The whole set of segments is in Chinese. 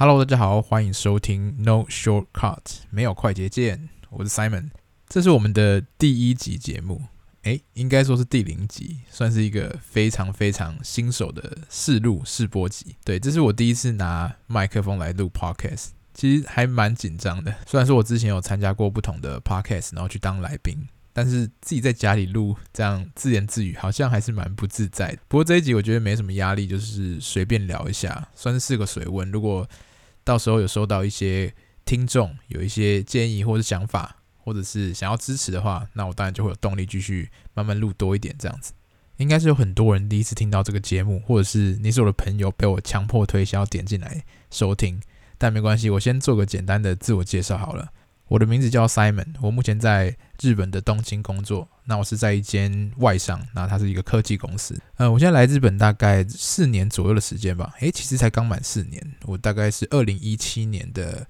Hello，大家好，欢迎收听 No Shortcut，没有快捷键。我是 Simon，这是我们的第一集节目，诶，应该说是第零集，算是一个非常非常新手的试录试播集。对，这是我第一次拿麦克风来录 Podcast，其实还蛮紧张的。虽然说我之前有参加过不同的 Podcast，然后去当来宾。但是自己在家里录这样自言自语，好像还是蛮不自在的。不过这一集我觉得没什么压力，就是随便聊一下，算是个水温。如果到时候有收到一些听众有一些建议或者想法，或者是想要支持的话，那我当然就会有动力继续慢慢录多一点这样子。应该是有很多人第一次听到这个节目，或者是你是我的朋友被我强迫推销点进来收听，但没关系，我先做个简单的自我介绍好了。我的名字叫 Simon，我目前在日本的东京工作。那我是在一间外商，那它是一个科技公司。呃，我现在来日本大概四年左右的时间吧。诶，其实才刚满四年，我大概是二零一七年的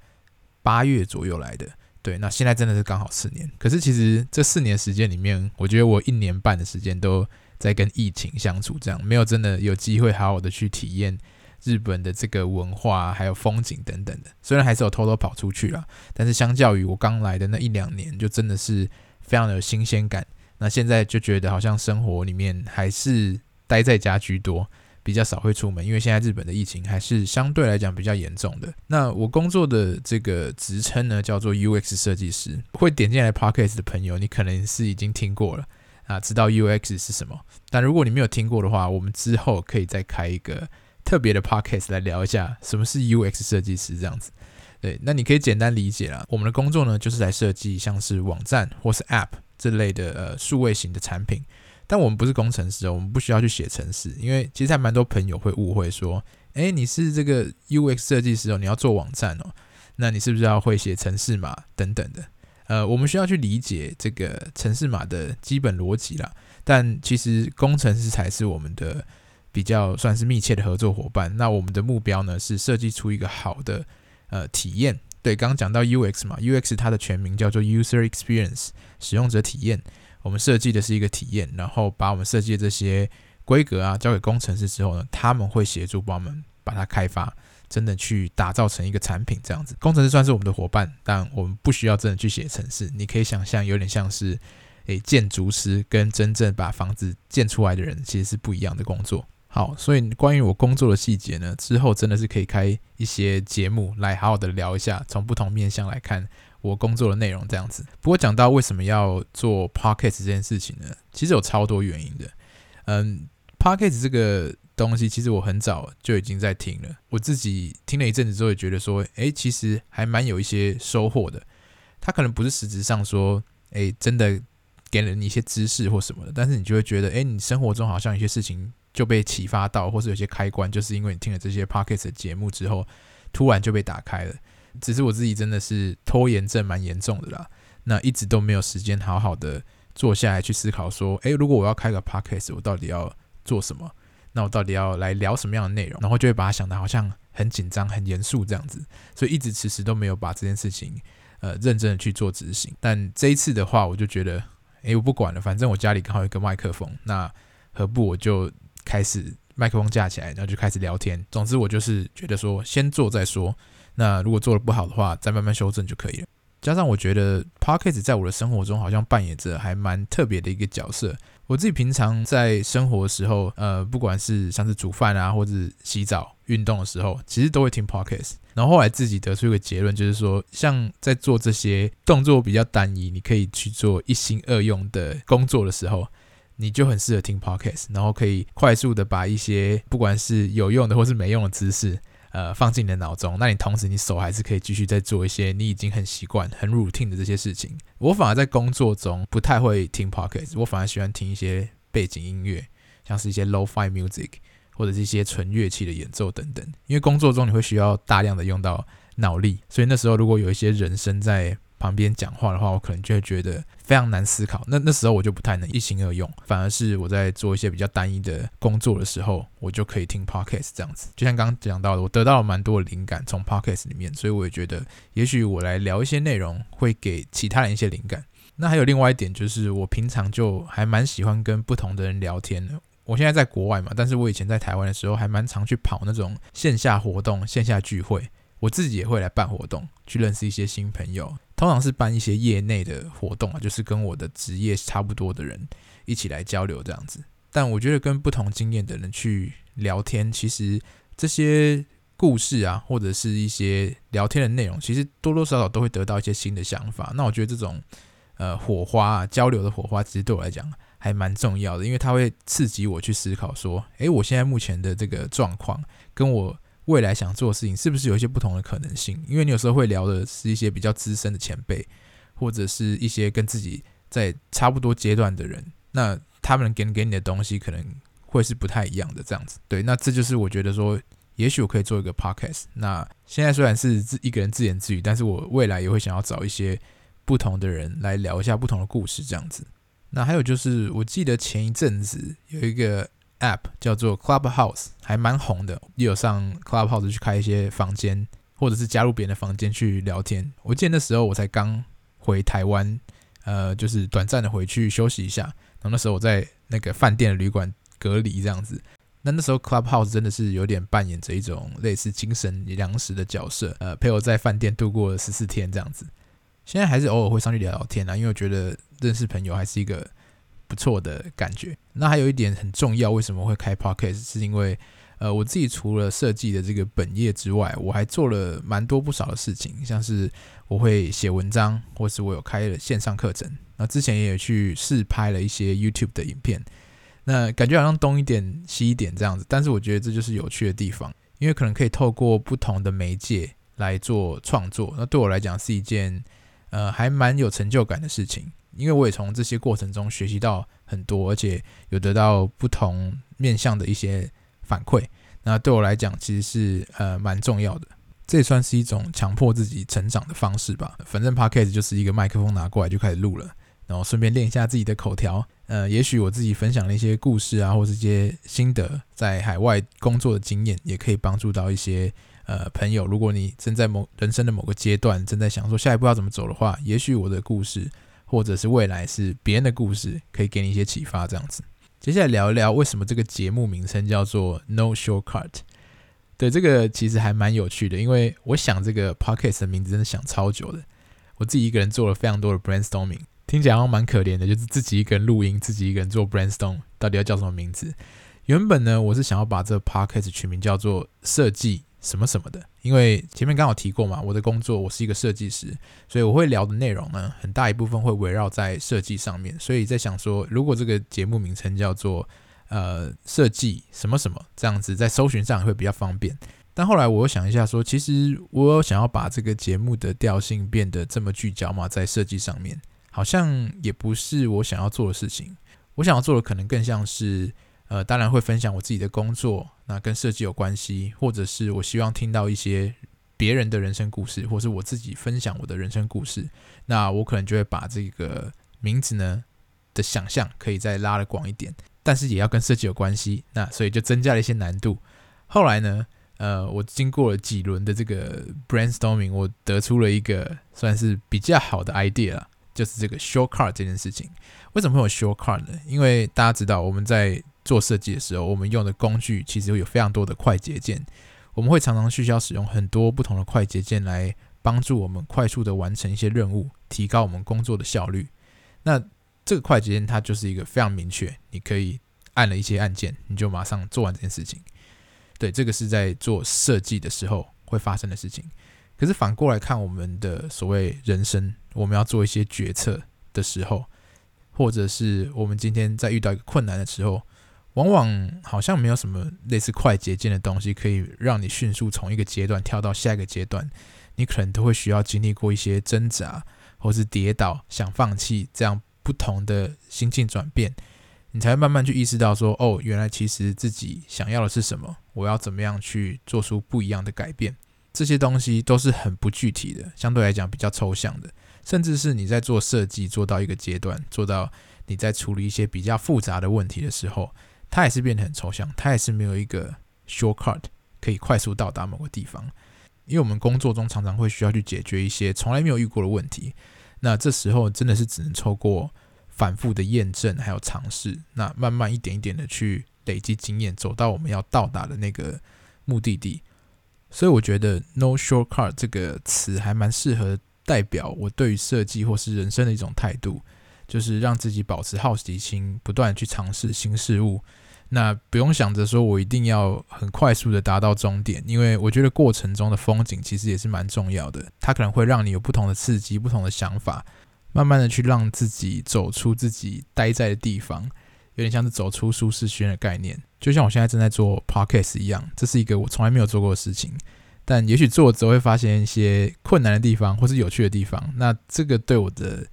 八月左右来的。对，那现在真的是刚好四年。可是其实这四年时间里面，我觉得我一年半的时间都在跟疫情相处，这样没有真的有机会好好的去体验。日本的这个文化还有风景等等的，虽然还是有偷偷跑出去了，但是相较于我刚来的那一两年，就真的是非常的有新鲜感。那现在就觉得好像生活里面还是待在家居多，比较少会出门，因为现在日本的疫情还是相对来讲比较严重的。那我工作的这个职称呢，叫做 UX 设计师。会点进来 Podcast 的朋友，你可能是已经听过了啊，知道 UX 是什么。但如果你没有听过的话，我们之后可以再开一个。特别的 podcast 来聊一下什么是 UX 设计师这样子，对，那你可以简单理解啦。我们的工作呢，就是来设计像是网站或是 App 这类的呃数位型的产品。但我们不是工程师哦，我们不需要去写程式，因为其实还蛮多朋友会误会说，诶，你是这个 UX 设计师哦，你要做网站哦，那你是不是要会写程式码等等的？呃，我们需要去理解这个程式码的基本逻辑啦。但其实工程师才是我们的。比较算是密切的合作伙伴。那我们的目标呢，是设计出一个好的呃体验。对，刚刚讲到 UX 嘛，UX 它的全名叫做 User Experience，使用者体验。我们设计的是一个体验，然后把我们设计的这些规格啊交给工程师之后呢，他们会协助帮我们把它开发，真的去打造成一个产品这样子。工程师算是我们的伙伴，但我们不需要真的去写程式。你可以想象，有点像是诶建筑师跟真正把房子建出来的人其实是不一样的工作。好，所以关于我工作的细节呢，之后真的是可以开一些节目来好好的聊一下，从不同面向来看我工作的内容这样子。不过讲到为什么要做 Podcast 这件事情呢，其实有超多原因的。嗯，Podcast 这个东西其实我很早就已经在听了，我自己听了一阵子之后也觉得说，诶，其实还蛮有一些收获的。它可能不是实质上说，诶，真的给了你一些知识或什么的，但是你就会觉得，诶，你生活中好像有些事情。就被启发到，或是有些开关，就是因为你听了这些 podcast 的节目之后，突然就被打开了。只是我自己真的是拖延症蛮严重的啦，那一直都没有时间好好的坐下来去思考说，诶，如果我要开个 podcast，我到底要做什么？那我到底要来聊什么样的内容？然后就会把它想得好像很紧张、很严肃这样子，所以一直迟迟都没有把这件事情呃认真的去做执行。但这一次的话，我就觉得，诶，我不管了，反正我家里刚好有一个麦克风，那何不我就。开始麦克风架起来，然后就开始聊天。总之，我就是觉得说，先做再说。那如果做的不好的话，再慢慢修正就可以了。加上我觉得 Podcast 在我的生活中好像扮演着还蛮特别的一个角色。我自己平常在生活的时候，呃，不管是像是煮饭啊，或者洗澡、运动的时候，其实都会听 Podcast。然后后来自己得出一个结论，就是说，像在做这些动作比较单一，你可以去做一心二用的工作的时候。你就很适合听 podcast，然后可以快速的把一些不管是有用的或是没用的知识，呃，放进你的脑中。那你同时你手还是可以继续在做一些你已经很习惯、很 routine 的这些事情。我反而在工作中不太会听 podcast，我反而喜欢听一些背景音乐，像是一些 lo-fi music 或者是一些纯乐器的演奏等等。因为工作中你会需要大量的用到脑力，所以那时候如果有一些人声在旁边讲话的话，我可能就会觉得非常难思考。那那时候我就不太能一心二用，反而是我在做一些比较单一的工作的时候，我就可以听 podcast 这样子。就像刚刚讲到的，我得到了蛮多的灵感从 podcast 里面，所以我也觉得，也许我来聊一些内容，会给其他人一些灵感。那还有另外一点就是，我平常就还蛮喜欢跟不同的人聊天的。我现在在国外嘛，但是我以前在台湾的时候，还蛮常去跑那种线下活动、线下聚会。我自己也会来办活动，去认识一些新朋友。通常是办一些业内的活动啊，就是跟我的职业差不多的人一起来交流这样子。但我觉得跟不同经验的人去聊天，其实这些故事啊，或者是一些聊天的内容，其实多多少少都会得到一些新的想法。那我觉得这种呃火花啊，交流的火花，其实对我来讲还蛮重要的，因为它会刺激我去思考说，诶，我现在目前的这个状况跟我。未来想做的事情是不是有一些不同的可能性？因为你有时候会聊的是一些比较资深的前辈，或者是一些跟自己在差不多阶段的人，那他们给给你的东西可能会是不太一样的这样子。对，那这就是我觉得说，也许我可以做一个 podcast。那现在虽然是自一个人自言自语，但是我未来也会想要找一些不同的人来聊一下不同的故事这样子。那还有就是，我记得前一阵子有一个。App 叫做 Clubhouse，还蛮红的。也有上 Clubhouse 去开一些房间，或者是加入别人的房间去聊天。我记得那时候我才刚回台湾，呃，就是短暂的回去休息一下。然后那时候我在那个饭店的旅馆隔离这样子。那那时候 Clubhouse 真的是有点扮演着一种类似精神粮食的角色，呃，陪我在饭店度过了十四天这样子。现在还是偶尔会上去聊聊天啊，因为我觉得认识朋友还是一个。不错的感觉。那还有一点很重要，为什么会开 Podcast？是因为，呃，我自己除了设计的这个本业之外，我还做了蛮多不少的事情，像是我会写文章，或是我有开了线上课程。那之前也有去试拍了一些 YouTube 的影片。那感觉好像东一点西一点这样子，但是我觉得这就是有趣的地方，因为可能可以透过不同的媒介来做创作。那对我来讲是一件，呃，还蛮有成就感的事情。因为我也从这些过程中学习到很多，而且有得到不同面向的一些反馈。那对我来讲，其实是呃蛮重要的。这也算是一种强迫自己成长的方式吧。反正 Podcast 就是一个麦克风拿过来就开始录了，然后顺便练一下自己的口条。呃，也许我自己分享的一些故事啊，或是一些心得，在海外工作的经验，也可以帮助到一些呃朋友。如果你正在某人生的某个阶段，正在想说下一步要怎么走的话，也许我的故事。或者是未来是别人的故事，可以给你一些启发，这样子。接下来聊一聊为什么这个节目名称叫做 No Shortcut。对，这个其实还蛮有趣的，因为我想这个 Podcast 的名字真的想超久的。我自己一个人做了非常多的 brainstorming，听起来蛮可怜的，就是自己一个人录音，自己一个人做 brainstorm，到底要叫什么名字？原本呢，我是想要把这 Podcast 取名叫做设计。什么什么的，因为前面刚好提过嘛，我的工作我是一个设计师，所以我会聊的内容呢，很大一部分会围绕在设计上面。所以在想说，如果这个节目名称叫做呃设计什么什么这样子，在搜寻上会比较方便。但后来我又想一下说，其实我想要把这个节目的调性变得这么聚焦嘛，在设计上面，好像也不是我想要做的事情。我想要做的可能更像是。呃，当然会分享我自己的工作，那跟设计有关系，或者是我希望听到一些别人的人生故事，或是我自己分享我的人生故事，那我可能就会把这个名字呢的想象可以再拉得广一点，但是也要跟设计有关系，那所以就增加了一些难度。后来呢，呃，我经过了几轮的这个 brainstorming，我得出了一个算是比较好的 idea，就是这个 short card 这件事情。为什么会有 short card 呢？因为大家知道我们在做设计的时候，我们用的工具其实会有非常多的快捷键，我们会常常需要使用很多不同的快捷键来帮助我们快速的完成一些任务，提高我们工作的效率。那这个快捷键它就是一个非常明确，你可以按了一些按键，你就马上做完这件事情。对，这个是在做设计的时候会发生的事情。可是反过来看，我们的所谓人生，我们要做一些决策的时候，或者是我们今天在遇到一个困难的时候。往往好像没有什么类似快捷键的东西，可以让你迅速从一个阶段跳到下一个阶段。你可能都会需要经历过一些挣扎，或是跌倒、想放弃这样不同的心境转变，你才会慢慢去意识到说：哦，原来其实自己想要的是什么，我要怎么样去做出不一样的改变。这些东西都是很不具体的，相对来讲比较抽象的，甚至是你在做设计做到一个阶段，做到你在处理一些比较复杂的问题的时候。它也是变得很抽象，它也是没有一个 shortcut 可以快速到达某个地方。因为我们工作中常常会需要去解决一些从来没有遇过的问题，那这时候真的是只能透过反复的验证还有尝试，那慢慢一点一点的去累积经验，走到我们要到达的那个目的地。所以我觉得 “no shortcut” 这个词还蛮适合代表我对于设计或是人生的一种态度，就是让自己保持好奇心，不断去尝试新事物。那不用想着说我一定要很快速的达到终点，因为我觉得过程中的风景其实也是蛮重要的，它可能会让你有不同的刺激、不同的想法，慢慢的去让自己走出自己待在的地方，有点像是走出舒适圈的概念。就像我现在正在做 podcast 一样，这是一个我从来没有做过的事情，但也许做了之后会发现一些困难的地方或是有趣的地方，那这个对我的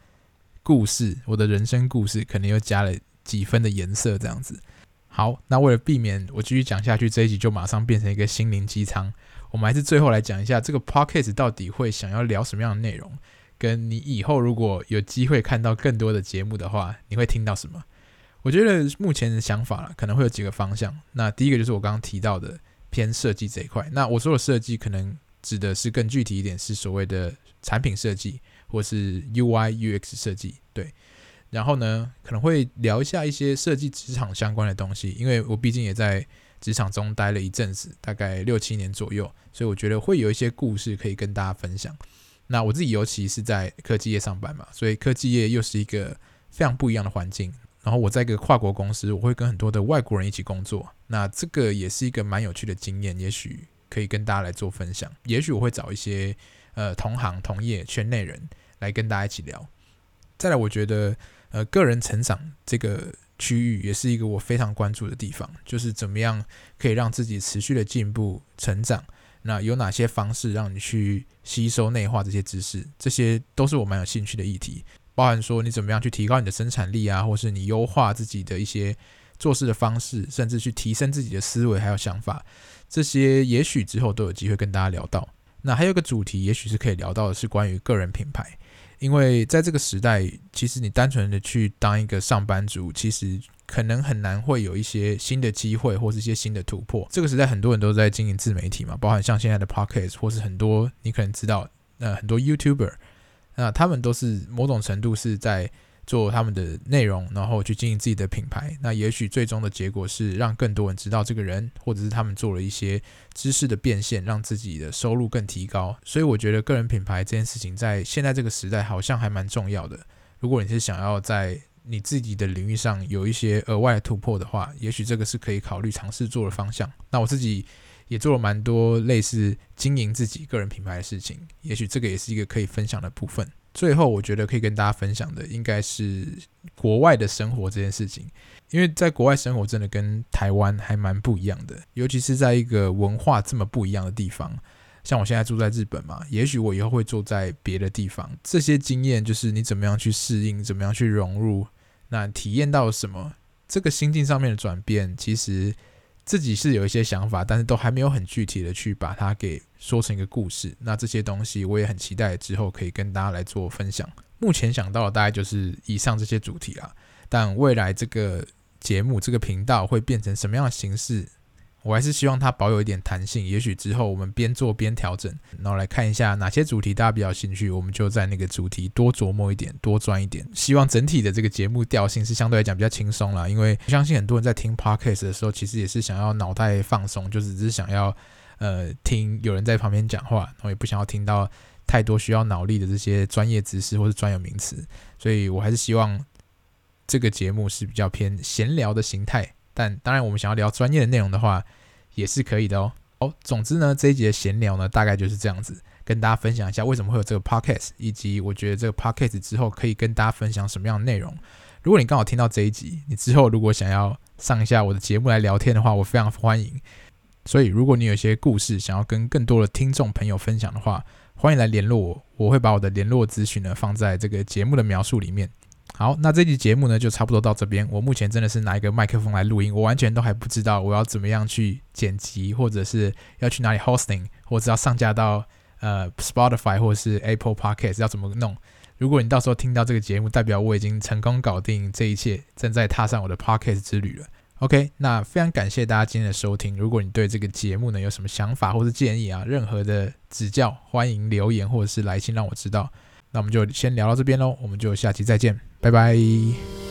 故事、我的人生故事，可能又加了几分的颜色，这样子。好，那为了避免我继续讲下去，这一集就马上变成一个心灵鸡汤。我们还是最后来讲一下这个 podcast 到底会想要聊什么样的内容，跟你以后如果有机会看到更多的节目的话，你会听到什么？我觉得目前的想法可能会有几个方向。那第一个就是我刚刚提到的偏设计这一块。那我说的设计可能指的是更具体一点，是所谓的产品设计或是 UI UX 设计，对。然后呢，可能会聊一下一些设计职场相关的东西，因为我毕竟也在职场中待了一阵子，大概六七年左右，所以我觉得会有一些故事可以跟大家分享。那我自己尤其是在科技业上班嘛，所以科技业又是一个非常不一样的环境。然后我在一个跨国公司，我会跟很多的外国人一起工作，那这个也是一个蛮有趣的经验，也许可以跟大家来做分享。也许我会找一些呃同行同业圈内人来跟大家一起聊。再来，我觉得。呃，个人成长这个区域也是一个我非常关注的地方，就是怎么样可以让自己持续的进步成长。那有哪些方式让你去吸收内化这些知识？这些都是我蛮有兴趣的议题，包含说你怎么样去提高你的生产力啊，或是你优化自己的一些做事的方式，甚至去提升自己的思维还有想法。这些也许之后都有机会跟大家聊到。那还有一个主题，也许是可以聊到的是关于个人品牌。因为在这个时代，其实你单纯的去当一个上班族，其实可能很难会有一些新的机会或是一些新的突破。这个时代很多人都在经营自媒体嘛，包含像现在的 Podcast 或是很多你可能知道，呃，很多 YouTuber，那他们都是某种程度是在。做他们的内容，然后去经营自己的品牌。那也许最终的结果是让更多人知道这个人，或者是他们做了一些知识的变现，让自己的收入更提高。所以我觉得个人品牌这件事情在现在这个时代好像还蛮重要的。如果你是想要在你自己的领域上有一些额外的突破的话，也许这个是可以考虑尝试做的方向。那我自己也做了蛮多类似经营自己个人品牌的事情，也许这个也是一个可以分享的部分。最后，我觉得可以跟大家分享的应该是国外的生活这件事情，因为在国外生活真的跟台湾还蛮不一样的，尤其是在一个文化这么不一样的地方。像我现在住在日本嘛，也许我以后会住在别的地方。这些经验就是你怎么样去适应，怎么样去融入，那体验到什么，这个心境上面的转变，其实。自己是有一些想法，但是都还没有很具体的去把它给说成一个故事。那这些东西我也很期待之后可以跟大家来做分享。目前想到的大概就是以上这些主题啦，但未来这个节目这个频道会变成什么样的形式？我还是希望它保有一点弹性，也许之后我们边做边调整，然后来看一下哪些主题大家比较兴趣，我们就在那个主题多琢磨一点，多钻一点。希望整体的这个节目调性是相对来讲比较轻松啦，因为相信很多人在听 podcast 的时候，其实也是想要脑袋放松，就只是想要呃听有人在旁边讲话，然后也不想要听到太多需要脑力的这些专业知识或是专有名词，所以我还是希望这个节目是比较偏闲聊的形态。但当然，我们想要聊专业的内容的话，也是可以的哦。哦，总之呢，这一集的闲聊呢，大概就是这样子，跟大家分享一下为什么会有这个 podcast，以及我觉得这个 podcast 之后可以跟大家分享什么样的内容。如果你刚好听到这一集，你之后如果想要上一下我的节目来聊天的话，我非常欢迎。所以，如果你有一些故事想要跟更多的听众朋友分享的话，欢迎来联络我，我会把我的联络资讯呢放在这个节目的描述里面。好，那这期节目呢就差不多到这边。我目前真的是拿一个麦克风来录音，我完全都还不知道我要怎么样去剪辑，或者是要去哪里 hosting，或者要上架到呃 Spotify 或者是 Apple Podcast 要怎么弄。如果你到时候听到这个节目，代表我已经成功搞定这一切，正在踏上我的 Podcast 之旅了。OK，那非常感谢大家今天的收听。如果你对这个节目呢有什么想法或是建议啊，任何的指教，欢迎留言或者是来信让我知道。那我们就先聊到这边喽，我们就下期再见，拜拜。